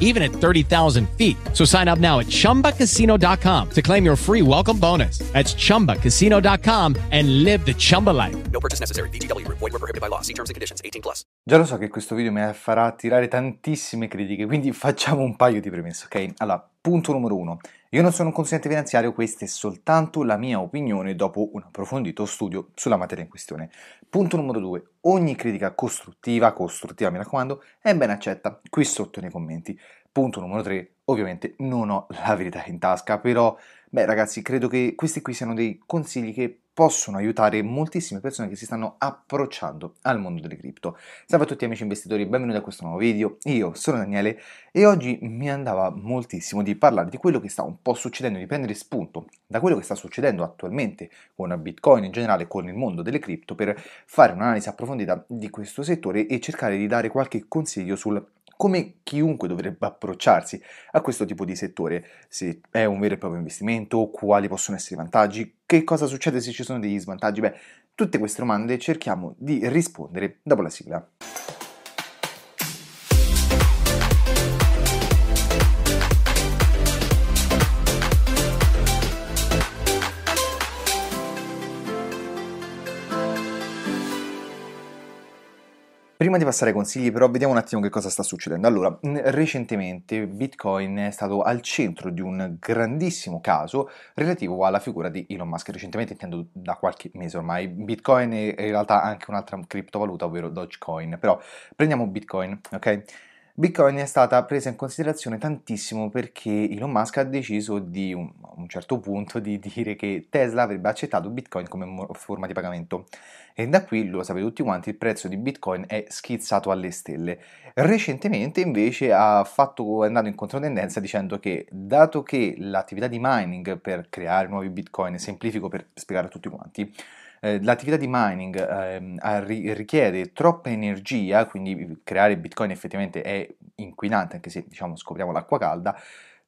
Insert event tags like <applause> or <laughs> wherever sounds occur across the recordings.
even at 30,000 feet. So sign up now at chumbacasino.com to claim your free welcome bonus. That's chumbacasino.com and live the Chumba life. No purchase necessary. VGW Group. Void were prohibited by law. See terms and conditions. 18 plus. Già lo so che questo video mi farà attirare tantissime critiche, quindi facciamo un paio di premesse, ok? Allora, punto numero uno. Io non sono un consulente finanziario, questa è soltanto la mia opinione dopo un approfondito studio sulla materia in questione. Punto numero due. Ogni critica costruttiva, costruttiva mi raccomando, è ben accetta qui sotto nei commenti. Punto numero tre. Ovviamente non ho la verità in tasca, però, beh ragazzi, credo che questi qui siano dei consigli che possono aiutare moltissime persone che si stanno approcciando al mondo delle cripto. Salve a tutti amici investitori, benvenuti a questo nuovo video. Io sono Daniele e oggi mi andava moltissimo di parlare di quello che sta un po' succedendo, di prendere spunto da quello che sta succedendo attualmente con Bitcoin in generale, con il mondo delle cripto, per fare un'analisi approfondita di questo settore e cercare di dare qualche consiglio sul come chiunque dovrebbe approcciarsi a questo tipo di settore, se è un vero e proprio investimento, quali possono essere i vantaggi, che cosa succede se ci sono degli svantaggi, beh, tutte queste domande cerchiamo di rispondere dopo la sigla. Prima di passare ai consigli, però, vediamo un attimo che cosa sta succedendo. Allora, recentemente Bitcoin è stato al centro di un grandissimo caso relativo alla figura di Elon Musk. Recentemente, intendo da qualche mese ormai. Bitcoin è in realtà anche un'altra criptovaluta, ovvero Dogecoin. Però prendiamo Bitcoin, ok? Bitcoin è stata presa in considerazione tantissimo perché Elon Musk ha deciso di un, a un certo punto di dire che Tesla avrebbe accettato Bitcoin come forma di pagamento e da qui, lo sapete tutti quanti, il prezzo di Bitcoin è schizzato alle stelle. Recentemente invece ha fatto, è andato in controtendenza dicendo che dato che l'attività di mining per creare nuovi Bitcoin, semplifico per spiegare a tutti quanti, eh, l'attività di mining eh, richiede troppa energia, quindi creare bitcoin effettivamente è inquinante, anche se diciamo scopriamo l'acqua calda,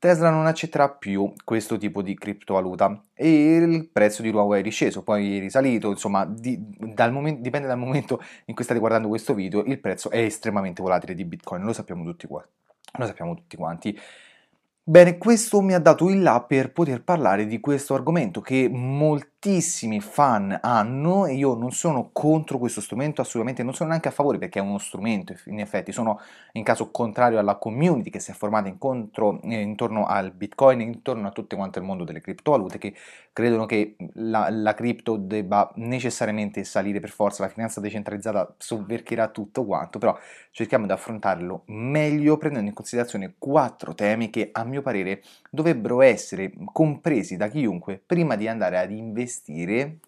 Tesla non accetterà più questo tipo di criptovaluta e il prezzo di nuovo è risceso, poi è risalito, insomma di, dal momento, dipende dal momento in cui state guardando questo video, il prezzo è estremamente volatile di Bitcoin, lo sappiamo tutti, lo sappiamo tutti quanti. Bene, questo mi ha dato il là per poter parlare di questo argomento che moltissimi fan hanno e io non sono contro questo strumento, assolutamente non sono neanche a favore perché è uno strumento, in effetti. Sono in caso contrario alla community che si è formata incontro, eh, intorno al bitcoin, intorno a tutto quanto il mondo delle criptovalute che credono che la, la cripto debba necessariamente salire per forza, la finanza decentralizzata sovvercherà tutto quanto, però cerchiamo di affrontarlo meglio prendendo in considerazione quattro temi che a mio parere dovrebbero essere compresi da chiunque prima di andare ad investire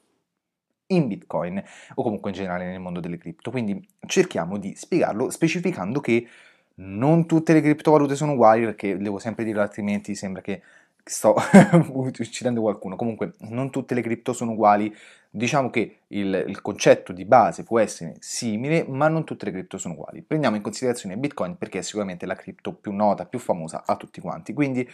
in Bitcoin o comunque in generale nel mondo delle cripto. Quindi cerchiamo di spiegarlo specificando che non tutte le criptovalute sono uguali perché devo sempre dirlo altrimenti sembra che sto <laughs> uccidendo qualcuno. Comunque, non tutte le cripto sono uguali. Diciamo che il, il, concetto di base può essere simile, ma non tutte le cripto sono uguali. Prendiamo in considerazione Bitcoin perché è sicuramente la cripto più nota, più famosa a tutti quanti. Quindi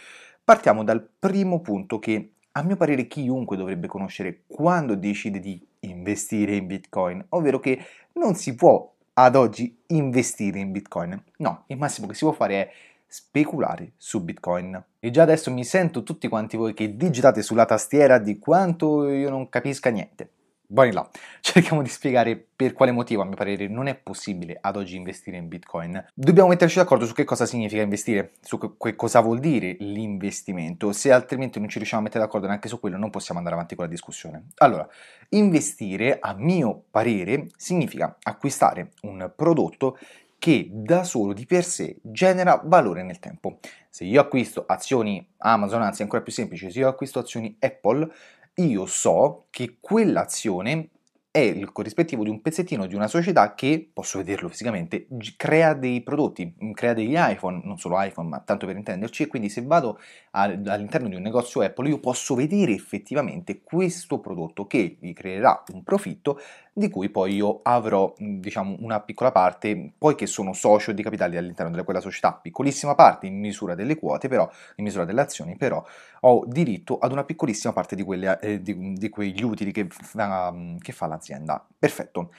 partiamo dal primo punto che a mio parere chiunque dovrebbe conoscere quando decide di investire in Bitcoin, ovvero che non si può ad oggi investire in Bitcoin. No, il massimo che si può fare è speculare su Bitcoin. E già adesso mi sento tutti quanti voi che digitate sulla tastiera di quanto io non capisca niente. Buoni là, <laughs> cerchiamo di spiegare per quale motivo a mio parere non è possibile ad oggi investire in Bitcoin. Dobbiamo metterci d'accordo su che cosa significa investire, su che cosa vuol dire l'investimento, se altrimenti non ci riusciamo a mettere d'accordo neanche su quello non possiamo andare avanti con la discussione. Allora, investire a mio parere significa acquistare un prodotto che da solo di per sé genera valore nel tempo. Se io acquisto azioni Amazon, anzi ancora più semplice, se io acquisto azioni Apple, io so che quell'azione è il corrispettivo di un pezzettino di una società che, posso vederlo fisicamente, crea dei prodotti, mm, crea degli iPhone, non solo iPhone, ma tanto per intenderci, e quindi se vado all'interno di un negozio Apple io posso vedere effettivamente questo prodotto che gli creerà un profitto di cui poi io avrò diciamo una piccola parte, poiché sono socio di capitali all'interno di quella società, piccolissima parte in misura delle quote, però in misura delle azioni, però ho diritto ad una piccolissima parte di, quelle, eh, di, di quegli utili che, uh, che fa l'azienda. Perfetto.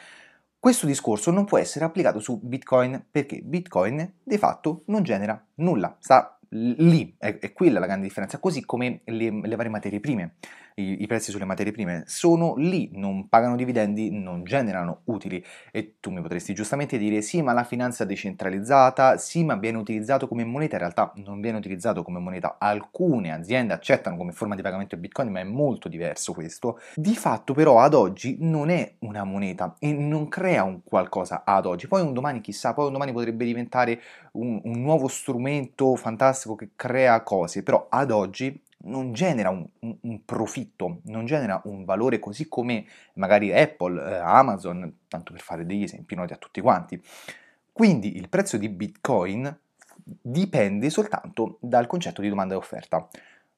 Questo discorso non può essere applicato su Bitcoin perché Bitcoin di fatto non genera nulla, sta lì, è, è quella la grande differenza, così come le, le varie materie prime i, i, prezzi sulle materie prime sono lì, non pagano dividendi, non generano utili. E tu mi potresti giustamente dire sì ma la finanza decentralizzata, sì ma viene utilizzato come moneta, in realtà non viene utilizzato come moneta, alcune aziende accettano come forma di pagamento il bitcoin ma è molto diverso questo, di fatto però ad oggi non è una moneta e non crea un qualcosa ad oggi, poi un domani chissà, poi un domani potrebbe diventare un, un nuovo strumento fantastico che crea cose, però ad oggi non genera un, un, un, profitto, non genera un valore così come magari Apple, eh, Amazon, tanto per fare degli esempi noti a tutti quanti. Quindi il prezzo di Bitcoin dipende soltanto dal concetto di domanda e offerta.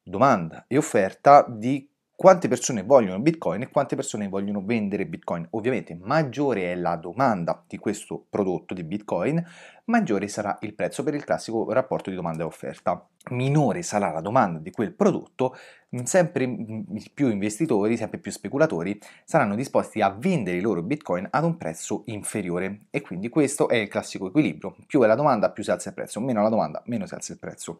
Domanda e offerta di quante persone vogliono Bitcoin e quante persone vogliono vendere Bitcoin. Ovviamente maggiore è la domanda di questo prodotto di Bitcoin, maggiore sarà il prezzo per il classico rapporto di domanda e offerta. Minore sarà la domanda di quel prodotto, sempre più investitori, sempre più speculatori saranno disposti a vendere i loro Bitcoin ad un prezzo inferiore e quindi questo è il classico equilibrio. Più è la domanda, più si alza il prezzo, meno la domanda, meno si alza il prezzo.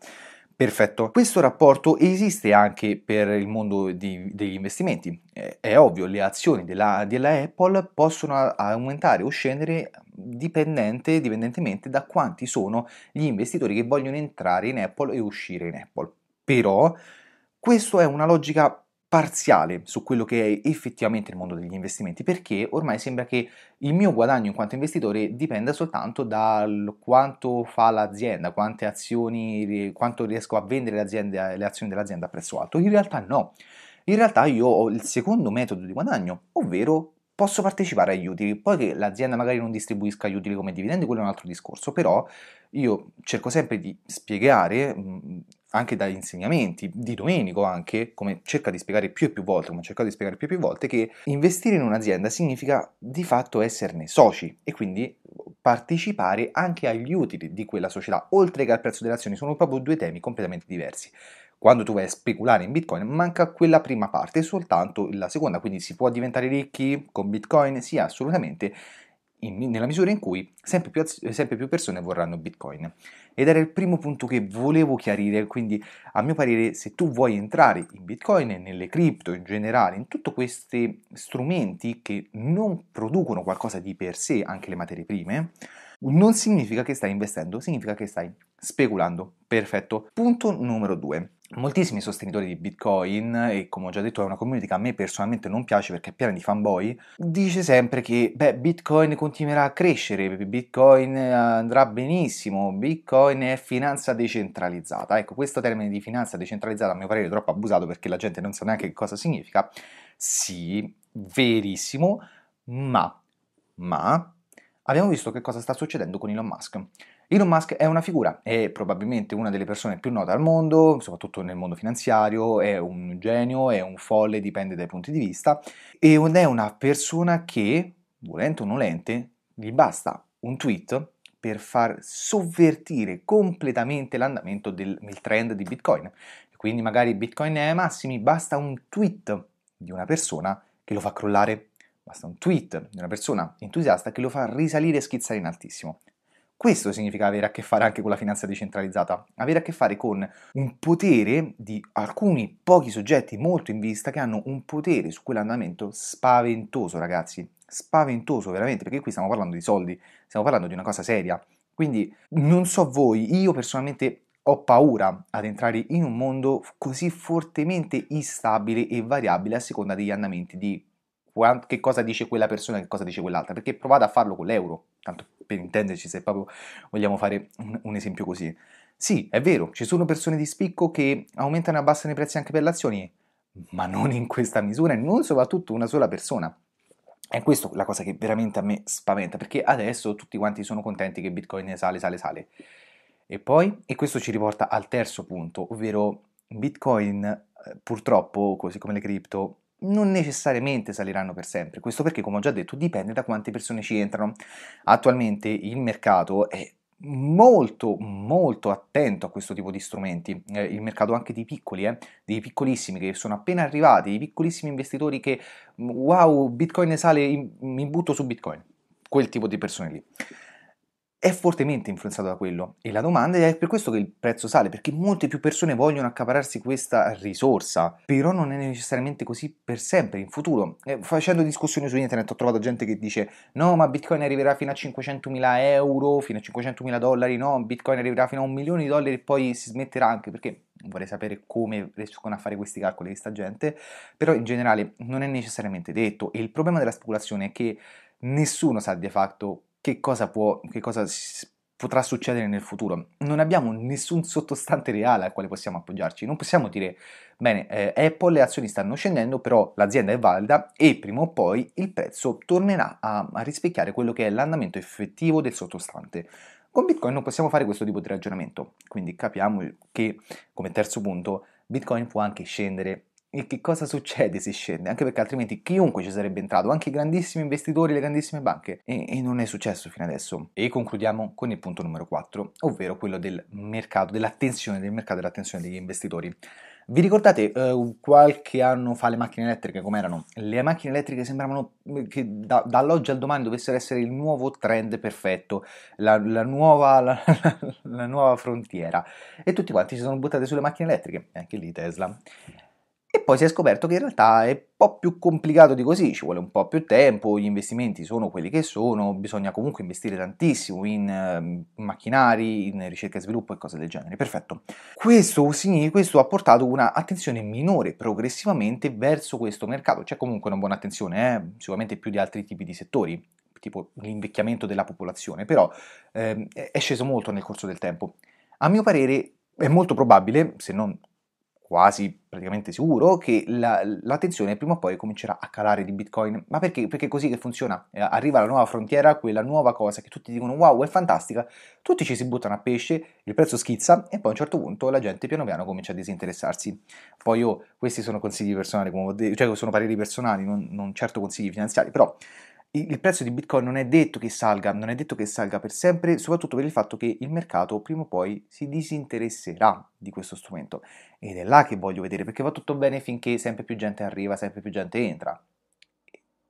Perfetto, questo rapporto esiste anche per il mondo di, degli investimenti. È, è, ovvio, le azioni della, della, Apple possono aumentare o scendere dipendente, dipendentemente da quanti sono gli investitori che vogliono entrare in Apple e uscire in Apple. Però questa è una logica parziale su quello che è effettivamente il mondo degli investimenti, perché ormai sembra che il mio guadagno in quanto investitore dipenda soltanto da quanto fa l'azienda, quante azioni, quanto riesco a vendere le, azioni dell'azienda a prezzo alto. In realtà no. In realtà io ho il secondo metodo di guadagno, ovvero posso partecipare agli utili. Poi che l'azienda magari non distribuisca gli utili come dividendi, quello è un altro discorso, però io cerco sempre di spiegare anche dagli insegnamenti di Domenico anche, come cerca di spiegare più e più volte, come ho cercato di spiegare più e più volte, che investire in un'azienda significa di fatto esserne soci e quindi partecipare anche agli utili di quella società, oltre che al prezzo delle azioni, sono proprio due temi completamente diversi. Quando tu vai a speculare in Bitcoin manca quella prima parte soltanto la seconda, quindi si può diventare ricchi con Bitcoin? Sì, assolutamente, in, nella misura in cui sempre più, sempre più, persone vorranno Bitcoin. Ed era il primo punto che volevo chiarire, quindi a mio parere se tu vuoi entrare in Bitcoin e nelle cripto in generale, in tutti questi strumenti che non producono qualcosa di per sé, anche le materie prime, non significa che stai investendo, significa che stai speculando. Perfetto. Punto numero due. Moltissimi sostenitori di Bitcoin, e come ho già detto è una community che a me personalmente non piace perché è piena di fanboy, dice sempre che beh, Bitcoin continuerà a crescere, Bitcoin andrà benissimo, Bitcoin è finanza decentralizzata. Ecco, questo termine di finanza decentralizzata a mio parere è troppo abusato perché la gente non sa neanche che cosa significa. Sì, verissimo, ma, ma abbiamo visto che cosa sta succedendo con Elon Musk. Elon Musk è una figura, è probabilmente una delle persone più note al mondo, soprattutto nel mondo finanziario, è un genio, è un folle, dipende dai punti di vista, ed è una persona che, volente o nolente, gli basta un tweet per far sovvertire completamente l'andamento del trend di Bitcoin. Quindi magari Bitcoin è ai massimi, basta un tweet di una persona che lo fa crollare basta un tweet di una persona entusiasta che lo fa risalire e schizzare in altissimo. Questo significa avere a che fare anche con la finanza decentralizzata, avere a che fare con un potere di alcuni pochi soggetti molto in vista che hanno un potere su quell'andamento spaventoso, ragazzi, spaventoso veramente, perché qui stiamo parlando di soldi, stiamo parlando di una cosa seria. Quindi non so voi, io personalmente ho paura ad entrare in un mondo così fortemente instabile e variabile a seconda degli andamenti di che cosa dice quella persona e che cosa dice quell'altra, perché provate a farlo con l'euro, tanto per intenderci se proprio vogliamo fare un, esempio così. Sì, è vero, ci sono persone di spicco che aumentano e abbassano i prezzi anche per le azioni, ma non in questa misura e non soprattutto una sola persona. È questa la cosa che veramente a me spaventa, perché adesso tutti quanti sono contenti che Bitcoin sale, sale, sale. E poi, e questo ci riporta al terzo punto, ovvero Bitcoin eh, purtroppo, così come le cripto, non necessariamente saliranno per sempre. Questo perché, come ho già detto, dipende da quante persone ci entrano. Attualmente il mercato è molto molto attento a questo tipo di strumenti eh, il mercato anche di piccoli eh, dei piccolissimi che sono appena arrivati i piccolissimi investitori che wow bitcoin sale mi butto su bitcoin quel tipo di persone lì è fortemente influenzato da quello e la domanda è per questo che il prezzo sale, perché molte più persone vogliono accapararsi questa risorsa, però non è necessariamente così per sempre in futuro. Eh, facendo discussioni su internet ho trovato gente che dice no ma Bitcoin arriverà fino a 500.000 euro, fino a 500.000 dollari, no Bitcoin arriverà fino a un milione di dollari e poi si smetterà anche perché vorrei sapere come riescono a fare questi calcoli di sta gente, però in generale non è necessariamente detto e il problema della speculazione è che nessuno sa di fatto che cosa, può, che cosa potrà succedere nel futuro. Non abbiamo nessun sottostante reale al quale possiamo appoggiarci. Non possiamo dire, bene, eh, Apple, le azioni stanno scendendo, però l'azienda è valida e prima o poi il prezzo tornerà a, a rispecchiare quello che è l'andamento effettivo del sottostante. Con Bitcoin non possiamo fare questo tipo di ragionamento, quindi capiamo che, come terzo punto, Bitcoin può anche scendere e che cosa succede se scende? Anche perché altrimenti chiunque ci sarebbe entrato, anche i grandissimi investitori, le grandissime banche. E, e, non è successo fino adesso. E concludiamo con il punto numero 4, ovvero quello del mercato, dell'attenzione del mercato e dell'attenzione degli investitori. Vi ricordate uh, qualche anno fa le macchine elettriche com'erano? Le macchine elettriche sembravano eh, che da, dall'oggi al domani dovessero essere il nuovo trend perfetto, la, la, nuova, <laughs> la, la nuova frontiera. E tutti quanti si sono buttati sulle macchine elettriche, anche lì Tesla. Poi si è scoperto che in realtà è un po' più complicato di così, ci vuole un po' più tempo, gli investimenti sono quelli che sono, bisogna comunque investire tantissimo in uh, macchinari, in ricerca e sviluppo e cose del genere. Perfetto. Questo, questo ha portato una attenzione minore progressivamente verso questo mercato. C'è comunque una buona attenzione, eh? sicuramente più di altri tipi di settori, tipo l'invecchiamento della popolazione, però eh, è sceso molto nel corso del tempo. A mio parere è molto probabile, se non quasi praticamente sicuro che la, l'attenzione prima o poi comincerà a calare di Bitcoin. Ma perché? Perché è così che funziona. Eh, arriva la nuova frontiera, quella nuova cosa che tutti dicono wow, è fantastica, tutti ci si buttano a pesce, il prezzo schizza e poi a un certo punto la gente piano piano comincia a disinteressarsi. Poi io, questi sono consigli personali, come ho detto, cioè sono pareri personali, non, non certo consigli finanziari, però il prezzo di Bitcoin non è detto che salga, non è detto che salga per sempre, soprattutto per il fatto che il mercato prima o poi si disinteresserà di questo strumento. Ed è là che voglio vedere, perché va tutto bene finché sempre più gente arriva, sempre più gente entra.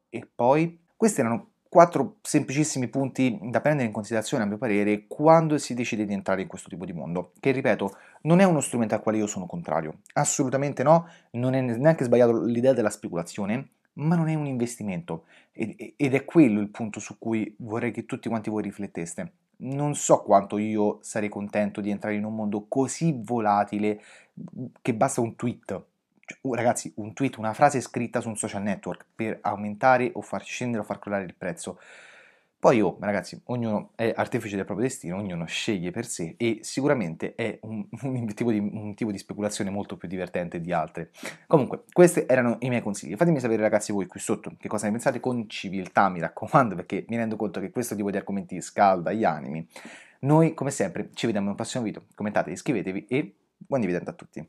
E poi, questi erano quattro semplicissimi punti da prendere in considerazione, a mio parere, quando si decide di entrare in questo tipo di mondo. Che, ripeto, non è uno strumento al quale io sono contrario. Assolutamente no, non è neanche sbagliato l'idea della speculazione, ma non è un investimento ed è quello il punto su cui vorrei che tutti quanti voi rifletteste. Non so quanto io sarei contento di entrare in un mondo così volatile che basta un tweet. Cioè, ragazzi, un tweet, una frase scritta su un social network per aumentare o far scendere o far crollare il prezzo. Poi, oh, ragazzi, ognuno è artefice del proprio destino, ognuno sceglie per sé e sicuramente è un, <laughs> un, tipo di, un, tipo di, speculazione molto più divertente di altre. Comunque, questi erano i miei consigli. Fatemi sapere, ragazzi, voi qui sotto che cosa ne pensate con civiltà, mi raccomando, perché mi rendo conto che questo tipo di argomenti scalda gli animi. Noi, come sempre, ci vediamo un prossimo video. Commentate, iscrivetevi e buon dividendo a tutti.